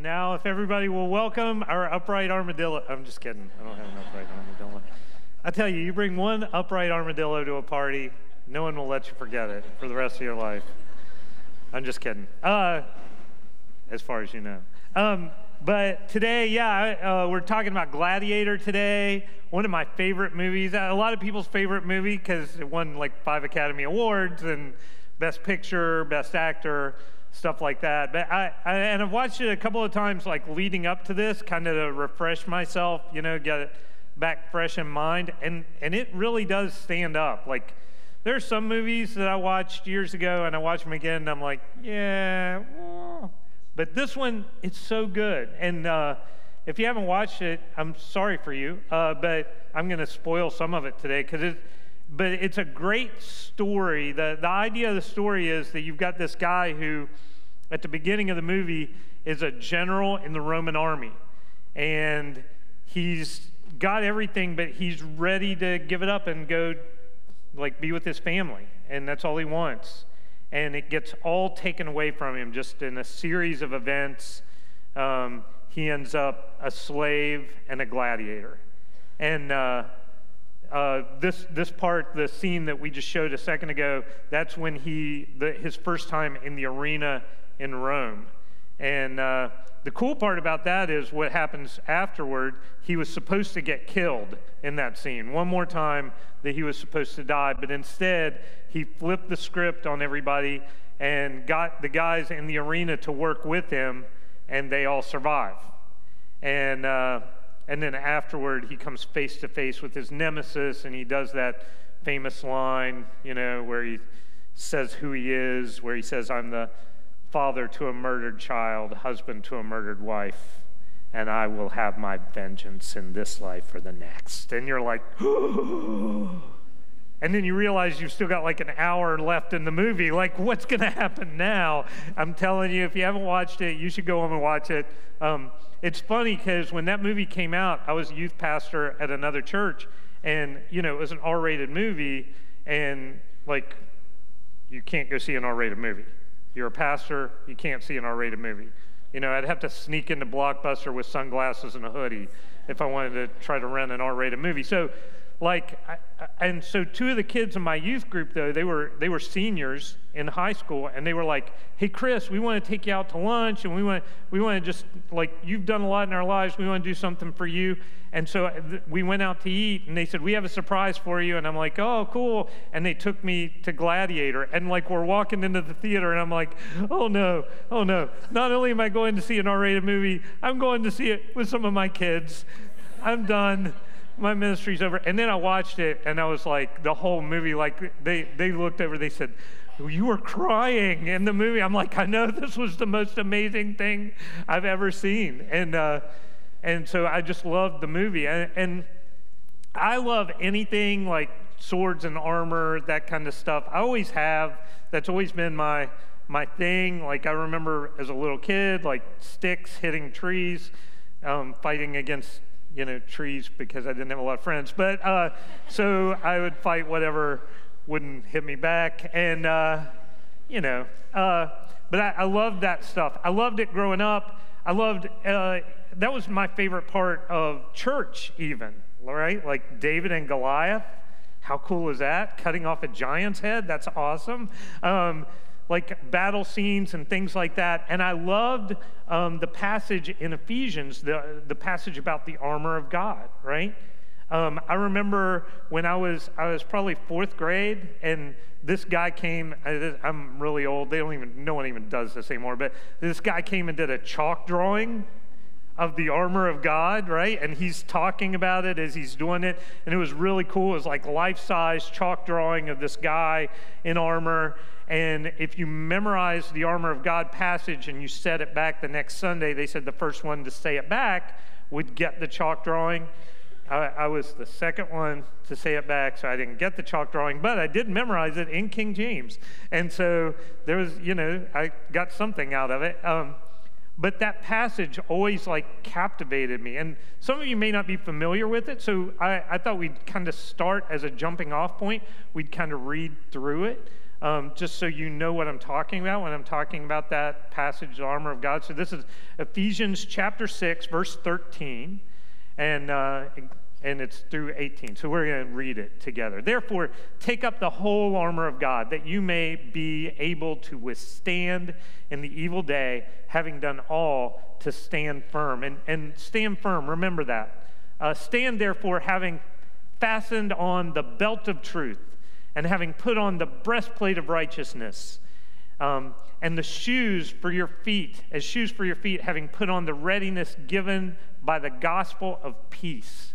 And now, if everybody will welcome our upright armadillo. I'm just kidding. I don't have an upright armadillo. I tell you, you bring one upright armadillo to a party, no one will let you forget it for the rest of your life. I'm just kidding. Uh, as far as you know. Um, but today, yeah, uh, we're talking about Gladiator today, one of my favorite movies. A lot of people's favorite movie because it won like five Academy Awards and Best Picture, Best Actor, stuff like that. But I, I and I've watched it a couple of times, like leading up to this, kind of to refresh myself, you know, get it back fresh in mind, and and it really does stand up. Like there are some movies that I watched years ago, and I watch them again, and I'm like, yeah. Well. But this one, it's so good. And uh, if you haven't watched it, I'm sorry for you, uh, but I'm going to spoil some of it today because it. But it's a great story. The, the idea of the story is that you've got this guy who, at the beginning of the movie, is a general in the Roman army. And he's got everything, but he's ready to give it up and go, like, be with his family. And that's all he wants and it gets all taken away from him just in a series of events. Um, he ends up a slave and a gladiator. And uh, uh, this, this part, the scene that we just showed a second ago, that's when he, the, his first time in the arena in Rome. And uh, the cool part about that is what happens afterward. He was supposed to get killed in that scene. One more time that he was supposed to die, but instead he flipped the script on everybody and got the guys in the arena to work with him, and they all survive. And uh, and then afterward, he comes face to face with his nemesis, and he does that famous line, you know, where he says who he is, where he says, "I'm the." father to a murdered child, husband to a murdered wife, and I will have my vengeance in this life or the next. And you're like, and then you realize you've still got like an hour left in the movie. Like, what's going to happen now? I'm telling you, if you haven't watched it, you should go home and watch it. Um, it's funny because when that movie came out, I was a youth pastor at another church, and you know it was an R-rated movie, and like you can't go see an R-rated movie. You're a pastor, you can't see an R rated movie. You know, I'd have to sneak into Blockbuster with sunglasses and a hoodie if I wanted to try to rent an R rated movie. So, like, and so two of the kids in my youth group, though, they were, they were seniors in high school, and they were like, hey, Chris, we want to take you out to lunch, and we want, we want to just, like, you've done a lot in our lives, we want to do something for you. And so uh, we went out to eat, and they said, We have a surprise for you. And I'm like, Oh, cool. And they took me to Gladiator. And like, we're walking into the theater, and I'm like, Oh, no, oh, no. Not only am I going to see an R rated movie, I'm going to see it with some of my kids. I'm done. My ministry's over. And then I watched it, and I was like, the whole movie, like, they, they looked over, they said, you were crying in the movie. I'm like, I know this was the most amazing thing I've ever seen. And, uh, and so I just loved the movie. And, and I love anything like swords and armor, that kind of stuff. I always have. That's always been my my thing. Like I remember as a little kid, like sticks hitting trees, um, fighting against you know trees because I didn't have a lot of friends. But uh, so I would fight whatever wouldn't hit me back, and uh, you know. Uh, but I, I loved that stuff. I loved it growing up. I loved uh, that was my favorite part of church, even, right? Like David and Goliath. How cool is that? Cutting off a giant's head? That's awesome. Um, like battle scenes and things like that. And I loved um, the passage in Ephesians, the, the passage about the armor of God, right? Um, I remember when I was I was probably fourth grade, and this guy came. I'm really old. They don't even no one even does this anymore. But this guy came and did a chalk drawing of the armor of God, right? And he's talking about it as he's doing it. And it was really cool. It was like life size chalk drawing of this guy in armor. And if you memorize the armor of God passage and you set it back the next Sunday, they said the first one to say it back would get the chalk drawing. I, I was the second one to say it back, so I didn't get the chalk drawing, but I did memorize it in King James. And so there was, you know, I got something out of it. Um, but that passage always like captivated me. And some of you may not be familiar with it, so I, I thought we'd kind of start as a jumping off point. We'd kind of read through it. um, just so you know what I'm talking about when I'm talking about that passage, the armor of God. So this is Ephesians chapter 6, verse 13, and, uh, and it's through 18. So we're going to read it together. Therefore, take up the whole armor of God, that you may be able to withstand in the evil day, having done all to stand firm. And, and stand firm, remember that. Uh, stand therefore, having fastened on the belt of truth and having put on the breastplate of righteousness, um, and the shoes for your feet, as shoes for your feet, having put on the readiness given by the gospel of peace.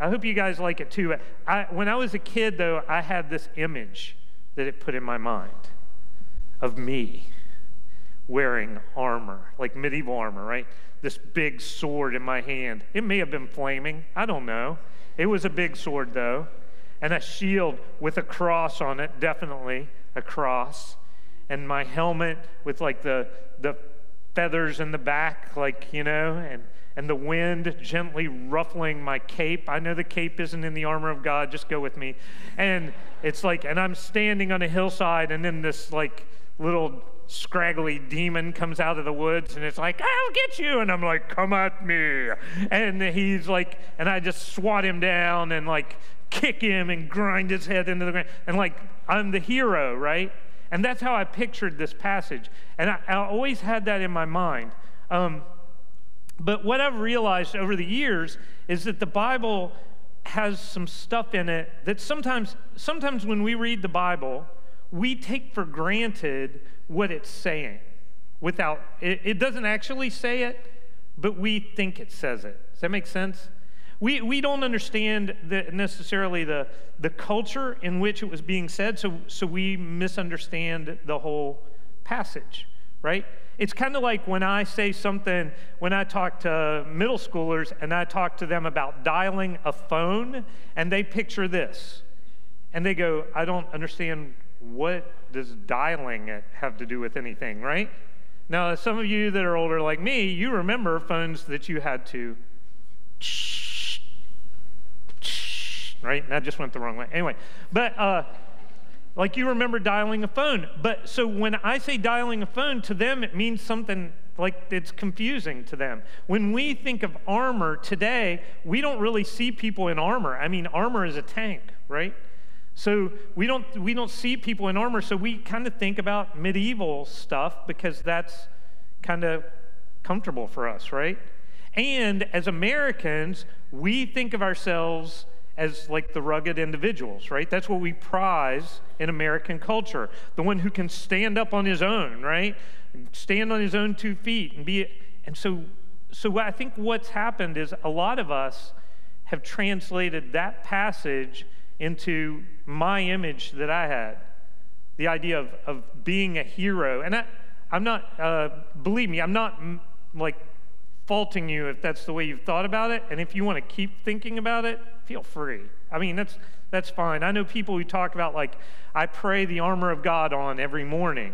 I hope you guys like it too. I, when I was a kid, though, I had this image that it put in my mind of me wearing armor, like medieval armor, right? This big sword in my hand. It may have been flaming. I don't know. It was a big sword, though, and a shield with a cross on it, definitely a cross, and my helmet with like the, the feathers in the back, like, you know, and, and the wind gently ruffling my cape. I know the cape isn't in the armor of God, just go with me. And it's like, and I'm standing on a hillside, and then this like little scraggly demon comes out of the woods and it's like, I'll get you. And I'm like, come at me. And he's like, and I just swat him down and like kick him and grind his head into the ground. And like, I'm the hero, right? And that's how I pictured this passage. And I, I always had that in my mind. Um, but what I've realized over the years is that the Bible has some stuff in it that sometimes, sometimes when we read the Bible, we take for granted what it's saying without, it, it doesn't actually say it, but we think it says it. Does that make sense? We, we don't understand the, necessarily the, the culture in which it was being said, so, so we misunderstand the whole passage, right? It's kind of like when I say something, when I talk to middle schoolers and I talk to them about dialing a phone, and they picture this. And they go, I don't understand what does dialing it have to do with anything, right? Now, some of you that are older like me, you remember phones that you had to right? That just went the wrong way. Anyway, but uh, like you remember dialing a phone. But so when I say dialing a phone, to them it means something like it's confusing to them. When we think of armor today, we don't really see people in armor. I mean, armor is a tank, right? So we don't we don't see people in armor, so we kind of think about medieval stuff because that's kind of comfortable for us, right? And as Americans, we think of ourselves as like the rugged individuals, right? That's what we prize in American culture. The one who can stand up on his own, right? Stand on his own two feet and be and so so I think what's happened is a lot of us have translated that passage into my image that I had. The idea of, of being a hero. And I, I'm not, uh, believe me, I'm not like faulting you if that's the way you've thought about it. And if you want to keep thinking about it, feel free. I mean, that's, that's fine. I know people who talk about, like, I pray the armor of God on every morning,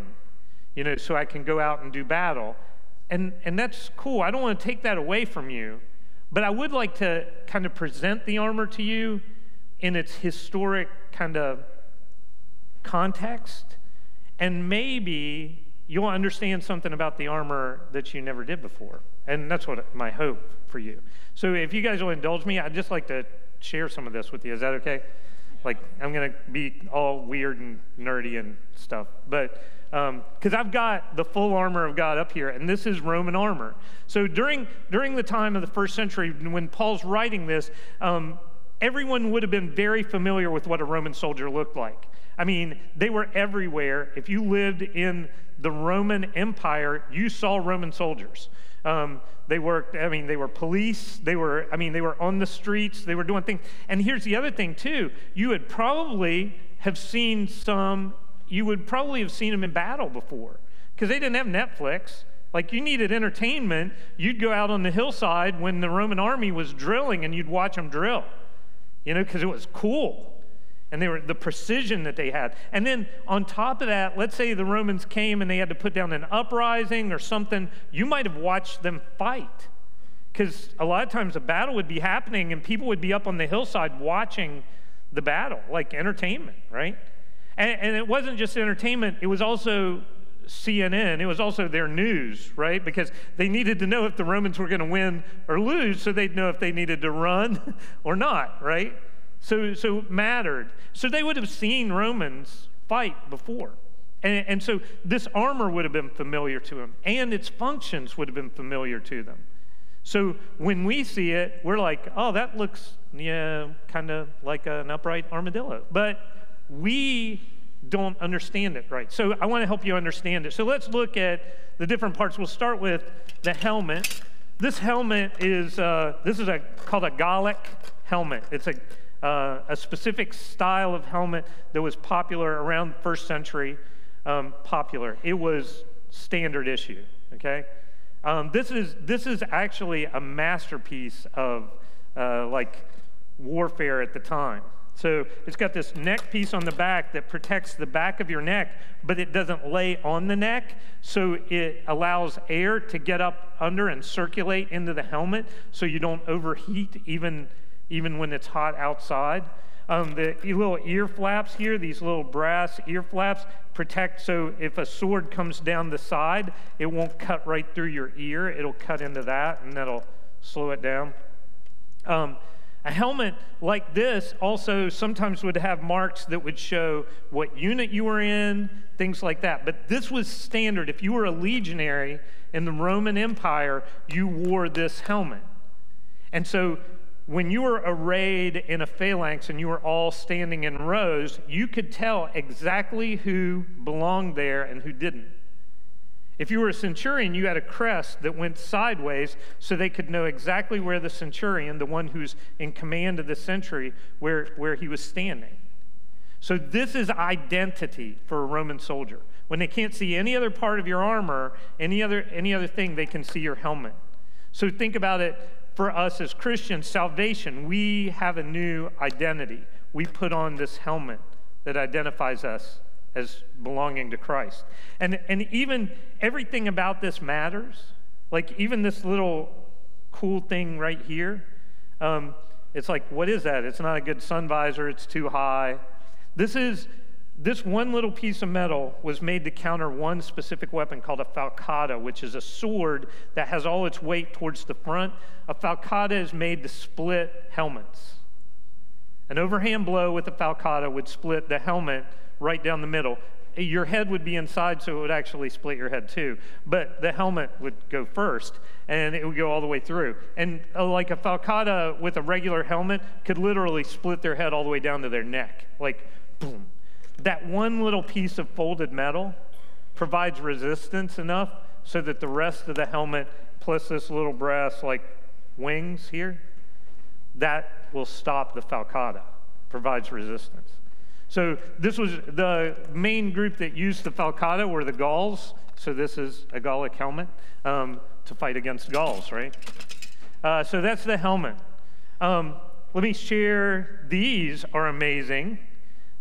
you know, so I can go out and do battle. And, and that's cool. I don't want to take that away from you. But I would like to kind of present the armor to you in its historic kind of context. And maybe you'll understand something about the armor that you never did before. And that's what my hope for you. So if you guys will indulge me, I'd just like to share some of this with you. Is that okay? Like, I'm going to be all weird and nerdy and stuff. But, because um, I've got the full armor of God up here, and this is Roman armor. So during, during the time of the first century, when Paul's writing this, um, everyone would have been very familiar with what a Roman soldier looked like. I mean, they were everywhere. If you lived in the Roman Empire, you saw Roman soldiers. Um, they worked, I mean, they were police. They were, I mean, they were on the streets. They were doing things. And here's the other thing, too. You would probably have seen some you would probably have seen them in battle before because they didn't have Netflix. Like you needed entertainment, you'd go out on the hillside when the Roman army was drilling and you'd watch them drill, you know, because it was cool. And they were the precision that they had. And then on top of that, let's say the Romans came and they had to put down an uprising or something, you might have watched them fight. Because a lot of times a battle would be happening and people would be up on the hillside watching the battle, like entertainment, right? And, and it wasn't just entertainment, it was also CNN. It was also their news, right? Because they needed to know if the Romans were going to win or lose, so they'd know if they needed to run or not, right? So, so it mattered. So they would have seen Romans fight before. And, and so this armor would have been familiar to them, and its functions would have been familiar to them. So when we see it, we're like, oh, that looks, yeah, kind of like an upright armadillo. But we don't understand it right. So I want to help you understand it. So let's look at the different parts. We'll start with the helmet. This helmet is uh, this is a called a Gallic helmet. It's a uh, a specific style of helmet that was popular around the first century. Um, popular. It was standard issue. Okay. Um, this is this is actually a masterpiece of uh, like warfare at the time. So it's got this neck piece on the back that protects the back of your neck, but it doesn't lay on the neck. So it allows air to get up under and circulate into the helmet so you don't overheat even, even when it's hot outside. Um, the little ear flaps here, these little brass ear flaps, protect so if a sword comes down the side, it won't cut right through your ear. It'll cut into that and that'll slow it down. Um, a helmet like this also sometimes would have marks that would show what unit you were in, things like that. But this was standard. If you were a legionary in the Roman Empire, you wore this helmet. And so when you were arrayed in a phalanx and you were all standing in rows, you could tell exactly who belonged there and who didn't. If you were a centurion, you had a crest that went sideways so they could know exactly where the centurion, the one who's in command of the century, where, where he was standing. So this is identity for a Roman soldier. When they can't see any other part of your armor, any other, any other thing, they can see your helmet. So think about it for us as Christians, salvation, we have a new identity. We put on this helmet that identifies us as belonging to Christ. And, and even everything about this matters. Like, even this little cool thing right here, um, it's like, what is that? It's not a good sun visor, it's too high. This is. This one little piece of metal was made to counter one specific weapon called a falcata, which is a sword that has all its weight towards the front. A falcata is made to split helmets. An overhand blow with a falcata would split the helmet right down the middle. Your head would be inside, so it would actually split your head too. But the helmet would go first, and it would go all the way through. And uh, like a falcata with a regular helmet could literally split their head all the way down to their neck. Like, boom. That one little piece of folded metal provides resistance enough so that the rest of the helmet, plus this little brass like wings here, that will stop the falcata, provides resistance. So this was the main group that used the falcata were the Gauls. So this is a Gallic helmet um, to fight against Gauls, right? Uh, so that's the helmet. Um, let me share. These are amazing.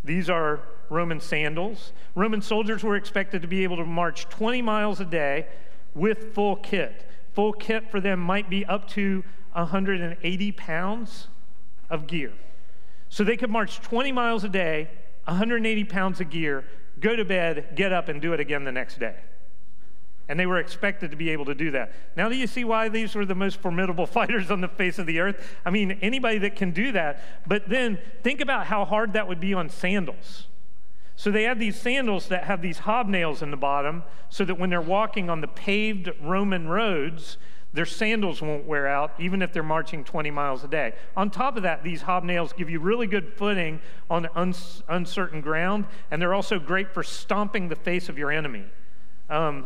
These are Roman sandals. Roman soldiers were expected to be able to march 20 miles a day with full kit. Full kit for them might be up to 180 pounds of gear. So they could march 20 miles a day, 180 pounds of gear, go to bed, get up, and do it again the next day. And they were expected to be able to do that. Now, do you see why these were the most formidable fighters on the face of the earth? I mean, anybody that can do that. But then think about how hard that would be on sandals. So they have these sandals that have these hobnails in the bottom so that when they're walking on the paved Roman roads, their sandals won't wear out, even if they're marching 20 miles a day. On top of that, these hobnails give you really good footing on uncertain ground, and they're also great for stomping the face of your enemy. Um,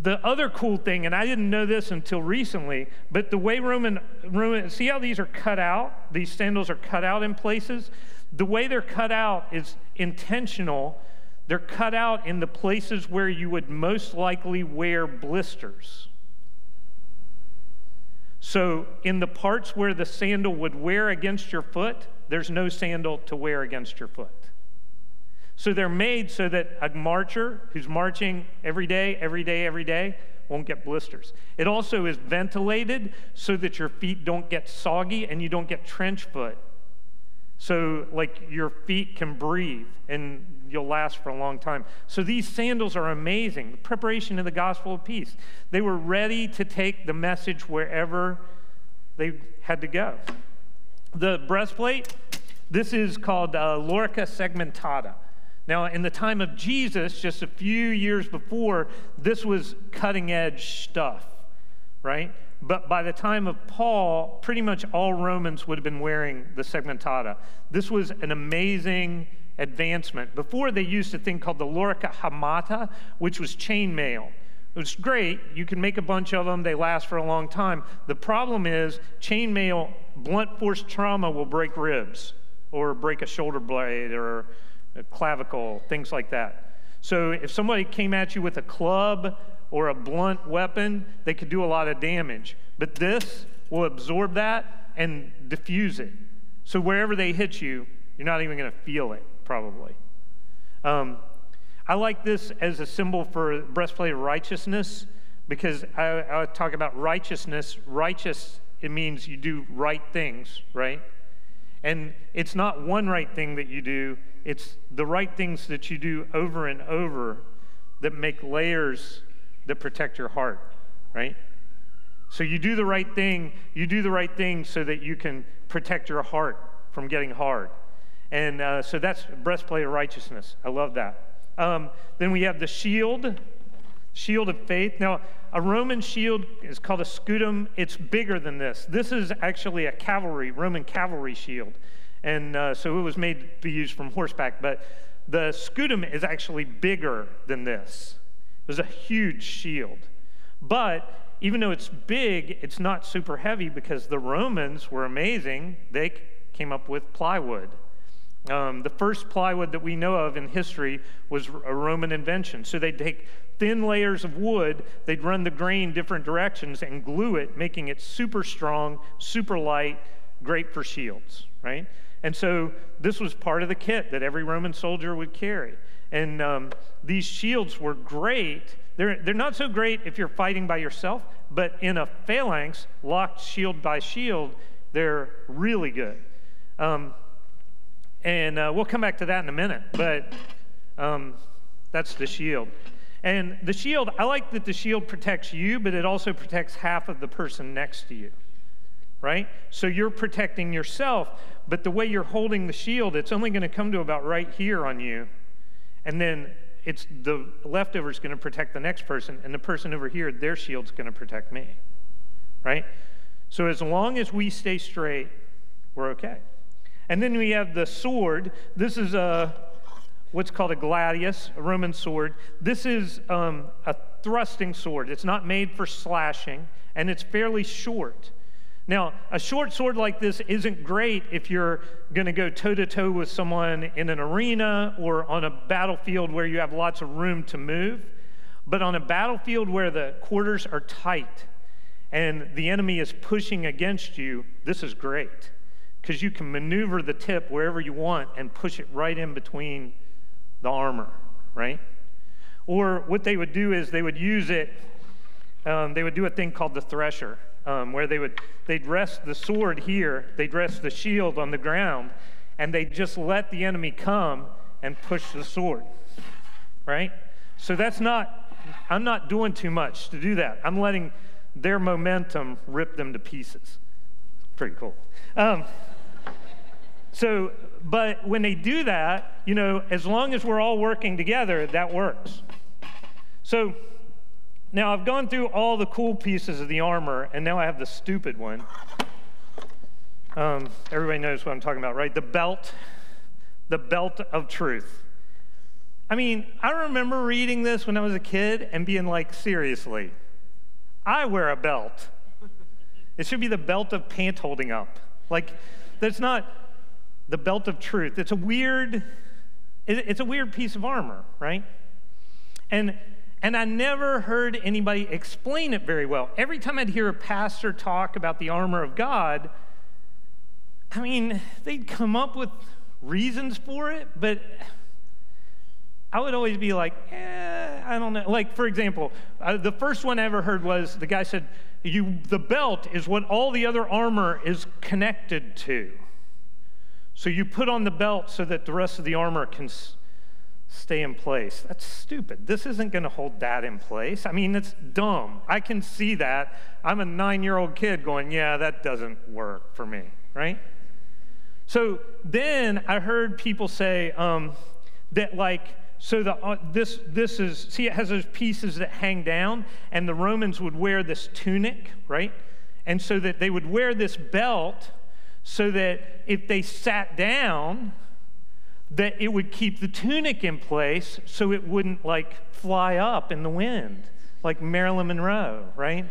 the other cool thing, and I didn't know this until recently, but the way Roman, Roman, see how these are cut out? These sandals are cut out in places? The way they're cut out is intentional they're cut out in the places where you would most likely wear blisters. So, in the parts where the sandal would wear against your foot, there's no sandal to wear against your foot. So, they're made so that a marcher who's marching every day, every day, every day, won't get blisters. It also is ventilated so that your feet don't get soggy and you don't get trench foot. So, like, your feet can breathe and you'll last for a long time. So, these sandals are amazing. The preparation of the gospel of peace. They were ready to take the message wherever they had to go. The breastplate, this is called uh, Lorica segmentata. Now, in the time of Jesus, just a few years before, this was cutting edge stuff, right? But by the time of Paul, pretty much all Romans would have been wearing the segmentata. This was an amazing advancement. Before, they used a thing called the lorica hamata, which was chainmail. It was great. You can make a bunch of them, they last for a long time. The problem is, chainmail, blunt force trauma will break ribs or break a shoulder blade or a clavicle, things like that. So if somebody came at you with a club or a blunt weapon, they could do a lot of damage. But this will absorb that and diffuse it. So wherever they hit you, you're not even going to feel it, probably. Um, I like this as a symbol for breastplate of righteousness because I, I talk about righteousness. Righteous, it means you do right things, right? And it's not one right thing that you do, it's the right things that you do over and over that make layers that protect your heart, right? So you do the right thing, you do the right thing so that you can protect your heart from getting hard. And uh, so that's breastplate of righteousness. I love that. Um, then we have the shield, shield of faith. Now, a Roman shield is called a scutum. It's bigger than this. This is actually a cavalry, Roman cavalry shield. And uh, so it was made to be used from horseback, but the scutum is actually bigger than this. It was a huge shield. But even though it's big, it's not super heavy because the Romans were amazing. They came up with plywood. Um, the first plywood that we know of in history was a Roman invention. So they'd take thin layers of wood, they'd run the grain different directions and glue it, making it super strong, super light, great for shields, right? And so this was part of the kit that every Roman soldier would carry. And um, these shields were great. They're, they're not so great if you're fighting by yourself, but in a phalanx, locked shield by shield, they're really good. Um, and uh, we'll come back to that in a minute, but um, that's the shield. And the shield, I like that the shield protects you, but it also protects half of the person next to you right? So you're protecting yourself, but the way you're holding the shield, it's only going to come to about right here on you. And then it's the leftover is going to protect the next person, and the person over here, their shield's going to protect me, right? So as long as we stay straight, we're okay. And then we have the sword. This is a what's called a gladius, a Roman sword. This is um, a thrusting sword. It's not made for slashing, and it's fairly short. Now, a short sword like this isn't great if you're going to go toe to toe with someone in an arena or on a battlefield where you have lots of room to move. But on a battlefield where the quarters are tight and the enemy is pushing against you, this is great because you can maneuver the tip wherever you want and push it right in between the armor, right? Or what they would do is they would use it, um, they would do a thing called the thresher um, where they would they'd rest the sword here, they'd rest the shield on the ground, and they'd just let the enemy come and push the sword. Right? So that's not I'm not doing too much to do that. I'm letting their momentum rip them to pieces. Pretty cool. Um, so, but when they do that, you know, as long as we're all working together, that works. So, now, I've gone through all the cool pieces of the armor, and now I have the stupid one. Um, everybody knows what I'm talking about, right? The belt, the belt of truth. I mean, I remember reading this when I was a kid and being like, seriously, I wear a belt. It should be the belt of pant holding up. Like, that's not the belt of truth. It's a weird It's a weird piece of armor, right? And and I never heard anybody explain it very well. Every time I'd hear a pastor talk about the armor of God, I mean, they'd come up with reasons for it, but I would always be like, eh, I don't know. Like, for example, uh, the first one I ever heard was the guy said, you, the belt is what all the other armor is connected to. So you put on the belt so that the rest of the armor can stay in place. That's stupid. This isn't going to hold that in place. I mean, it's dumb. I can see that. I'm a nine year old kid going, yeah, that doesn't work for me, right? So then I heard people say um, that, like, so the, uh, this, this is, see, it has those pieces that hang down, and the Romans would wear this tunic, right? And so that they would wear this belt so that if they sat down, that it would keep the tunic in place so it wouldn't like fly up in the wind like Marilyn Monroe, right?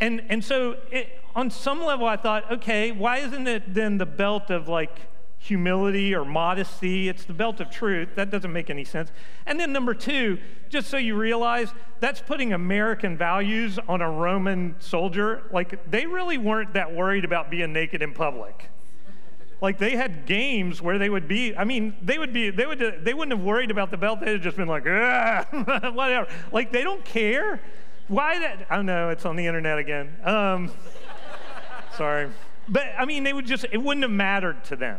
And, and so it, on some level, I thought, okay, why isn't it then the belt of like humility or modesty? It's the belt of truth. That doesn't make any sense. And then number two, just so you realize, that's putting American values on a Roman soldier. Like they really weren't that worried about being naked in public. Like they had games where they would be, I mean, they would be, they would, they wouldn't have worried about the belt. They'd have just been like, ah, whatever. Like they don't care. Why that? I know it's on the internet again. Um, sorry. But I mean, they would just, it wouldn't have mattered to them,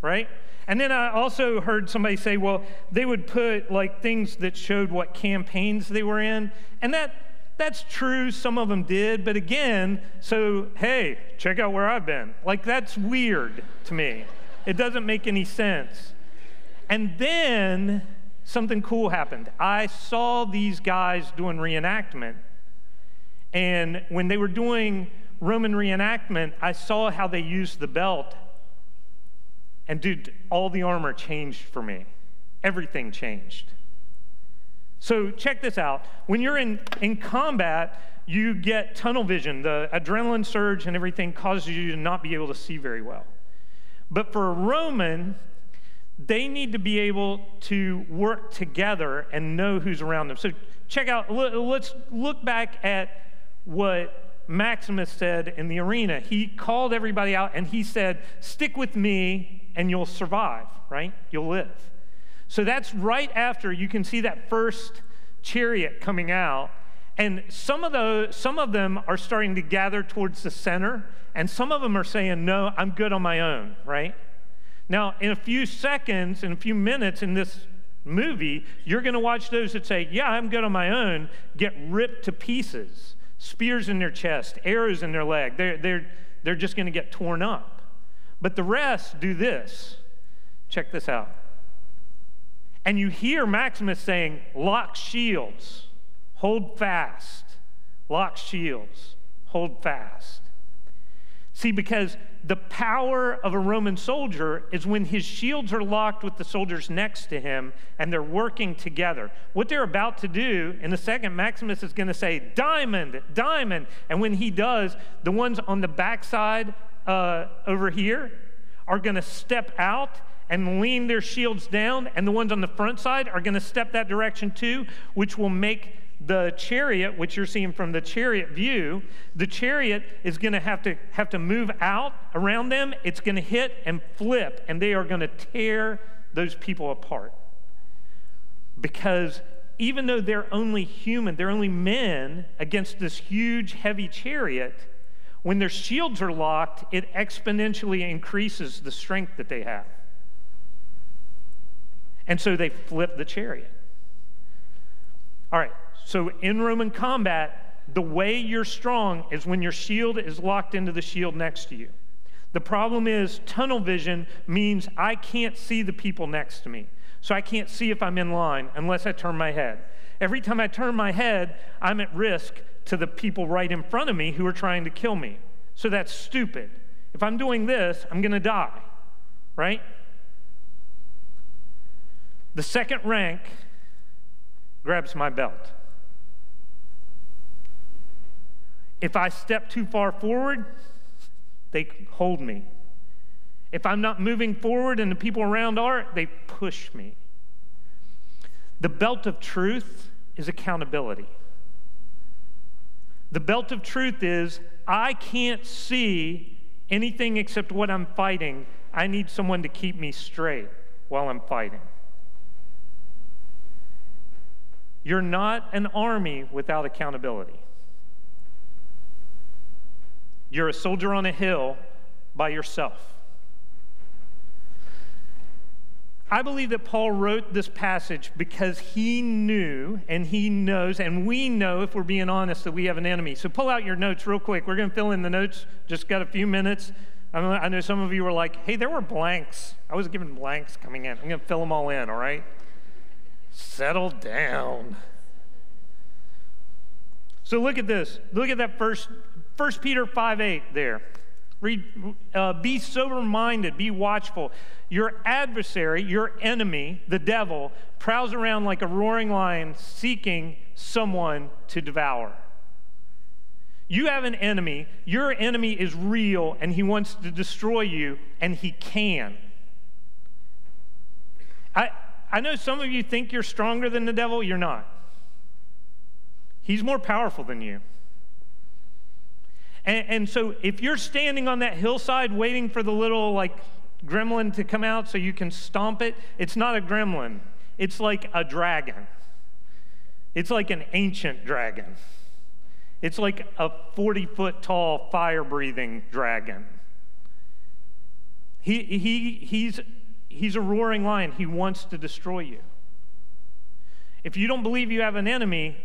right? And then I also heard somebody say, well, they would put like things that showed what campaigns they were in. And that, that's true, some of them did, but again, so hey, check out where I've been. Like, that's weird to me. It doesn't make any sense. And then something cool happened. I saw these guys doing reenactment, and when they were doing Roman reenactment, I saw how they used the belt. And dude, all the armor changed for me. Everything changed. So check this out. When you're in, in combat, you get tunnel vision. The adrenaline surge and everything causes you to not be able to see very well. But for a Roman, they need to be able to work together and know who's around them. So check out, let's look back at what Maximus said in the arena. He called everybody out and he said, Stick with me and you'll survive, right? You'll live. So that's right after you can see that first chariot coming out. And some of, those, some of them are starting to gather towards the center, and some of them are saying, No, I'm good on my own, right? Now, in a few seconds, in a few minutes in this movie, you're going to watch those that say, Yeah, I'm good on my own, get ripped to pieces, spears in their chest, arrows in their leg. They're, they're, they're just going to get torn up. But the rest do this. Check this out. And you hear Maximus saying, Lock shields, hold fast. Lock shields, hold fast. See, because the power of a Roman soldier is when his shields are locked with the soldiers next to him and they're working together. What they're about to do in a second, Maximus is going to say, Diamond, diamond. And when he does, the ones on the backside uh, over here are going to step out and lean their shields down, and the ones on the front side are going to step that direction too, which will make the chariot, which you're seeing from the chariot view, the chariot is going to have to have to move out around them. It's going to hit and flip, and they are going to tear those people apart. Because even though they're only human, they're only men against this huge, heavy chariot, when their shields are locked, it exponentially increases the strength that they have. And so they flip the chariot. All right, so in Roman combat, the way you're strong is when your shield is locked into the shield next to you. The problem is, tunnel vision means I can't see the people next to me. So I can't see if I'm in line unless I turn my head. Every time I turn my head, I'm at risk to the people right in front of me who are trying to kill me. So that's stupid. If I'm doing this, I'm going to die, right? The second rank grabs my belt. If I step too far forward, they hold me. If I'm not moving forward and the people around are, they push me. The belt of truth is accountability. The belt of truth is I can't see anything except what I'm fighting. I need someone to keep me straight while I'm fighting. You're not an army without accountability. You're a soldier on a hill by yourself. I believe that Paul wrote this passage because he knew and he knows, and we know, if we're being honest, that we have an enemy. So pull out your notes real quick. We're going to fill in the notes. Just got a few minutes. I know some of you were like, hey, there were blanks. I was given blanks coming in. I'm going to fill them all in, all right? Settle down. So look at this. Look at that first, First Peter 5 8 there. Read, uh, be sober minded, be watchful. Your adversary, your enemy, the devil, prowls around like a roaring lion seeking someone to devour. You have an enemy, your enemy is real, and he wants to destroy you, and he can. I, know some of you think you're stronger than the devil, you're not. He's more powerful than you. And, and, so if you're standing on that hillside waiting for the little like gremlin to come out so you can stomp it, it's not a gremlin. It's like a dragon. It's like an ancient dragon. It's like a 40 foot tall fire breathing dragon. He, he, he's, he's a roaring lion. He wants to destroy you. If you don't believe you have an enemy,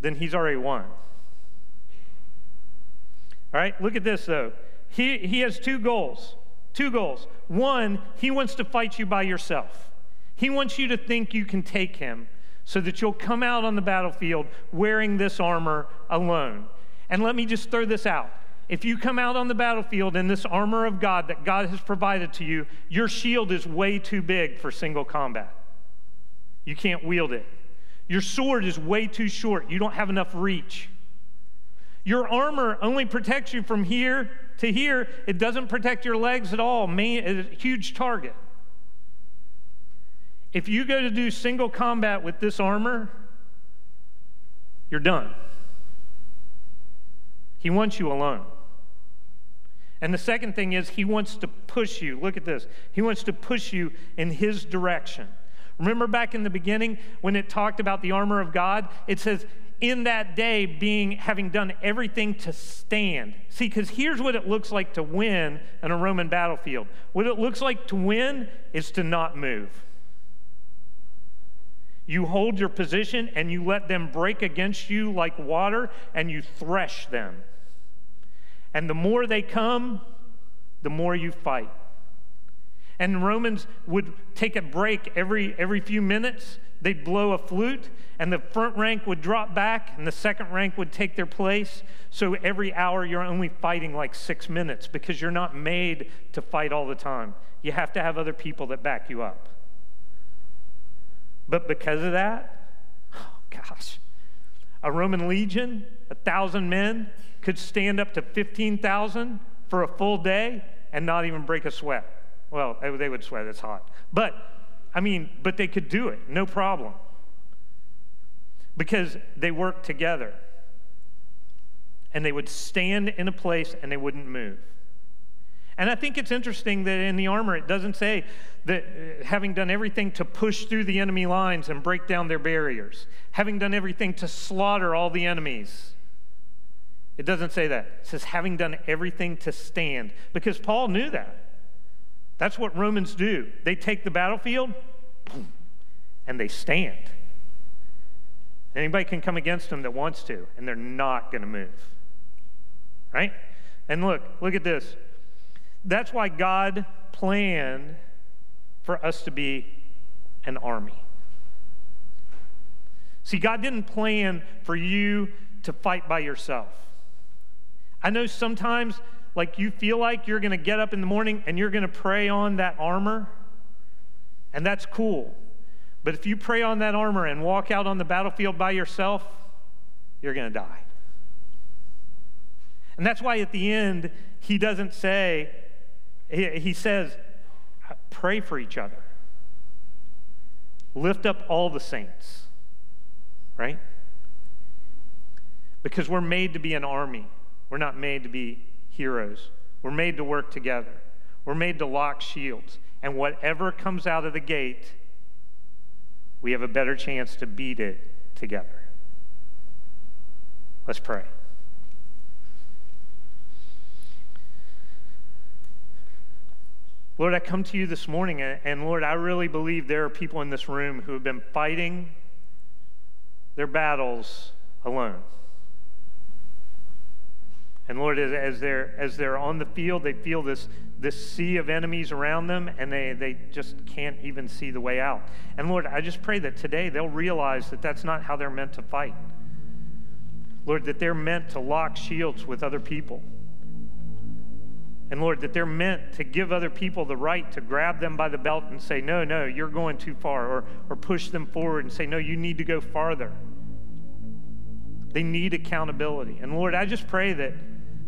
then he's already won. All right, look at this though. He, he has two goals. Two goals. One, he wants to fight you by yourself. He wants you to think you can take him so that you'll come out on the battlefield wearing this armor alone. And let me just throw this out. If you come out on the battlefield in this armor of God that God has provided to you, your shield is way too big for single combat. You can't wield it. Your sword is way too short. You don't have enough reach. Your armor only protects you from here to here, it doesn't protect your legs at all. Main, a huge target. If you go to do single combat with this armor, you're done. He wants you alone. And the second thing is, he wants to push you. Look at this. He wants to push you in his direction. Remember back in the beginning when it talked about the armor of God? It says in that day being having done everything to stand. See, because here's what it looks like to win in a Roman battlefield. What it looks like to win is to not move. You hold your position and you let them break against you like water and you thresh them. And the more they come, the more you fight. And Romans would take a break every, every few minutes they'd blow a flute, and the front rank would drop back, and the second rank would take their place. So every hour, you're only fighting like six minutes because you're not made to fight all the time. You have to have other people that back you up. But because of that, oh gosh, a Roman legion, a thousand men, could stand up to 15,000 for a full day and not even break a sweat. Well, they would sweat, it's hot. But I mean, but they could do it, no problem. Because they worked together. And they would stand in a place and they wouldn't move. And I think it's interesting that in the armor, it doesn't say that uh, having done everything to push through the enemy lines and break down their barriers, having done everything to slaughter all the enemies. It doesn't say that. It says having done everything to stand, because Paul knew that. That's what Romans do. They take the battlefield and they stand. Anybody can come against them that wants to, and they're not going to move. Right? And look, look at this. That's why God planned for us to be an army. See, God didn't plan for you to fight by yourself. I know sometimes like you feel like you're going to get up in the morning and you're going to pray on that armor, and that's cool. But if you pray on that armor and walk out on the battlefield by yourself, you're going to die. And that's why at the end, he doesn't say, He, he says, pray for each other. Lift up all the saints, right? Because we're made to be an army. We're not made to be heroes. We're made to work together. We're made to lock shields. And whatever comes out of the gate, we have a better chance to beat it together. Let's pray. Lord, I come to you this morning, and Lord, I really believe there are people in this room who have been fighting their battles alone. And Lord, as, they're, as they're on the field, they feel this, this sea of enemies around them, and they, they just can't even see the way out. And Lord, I just pray that today they'll realize that that's not how they're meant to fight. Lord, that they're meant to lock shields with other people and Lord, that they're meant to give other people the right to grab them by the belt and say, no, no, you're going too far, or, or push them forward and say, no, you need to go farther. They need accountability. And Lord, I just pray that,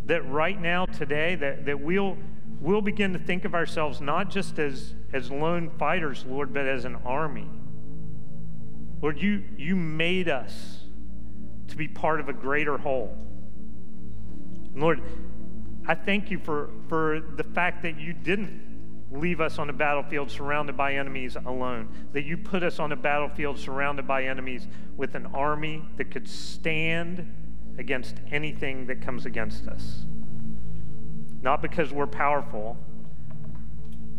that right now, today, that, that we'll, we'll begin to think of ourselves not just as, as lone fighters, Lord, but as an army. Lord, you, you made us to be part of a greater whole. And Lord, I thank you for, for the fact that you didn't leave us on a battlefield surrounded by enemies alone, that you put us on a battlefield surrounded by enemies with an army that could stand against anything that comes against us. Not because we're powerful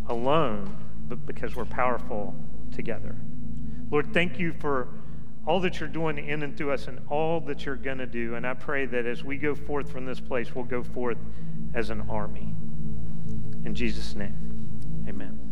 alone, but because we're powerful together. Lord, thank you for all that you're doing in and through us and all that you're going to do. And I pray that as we go forth from this place, we'll go forth as an army. In Jesus' name, amen.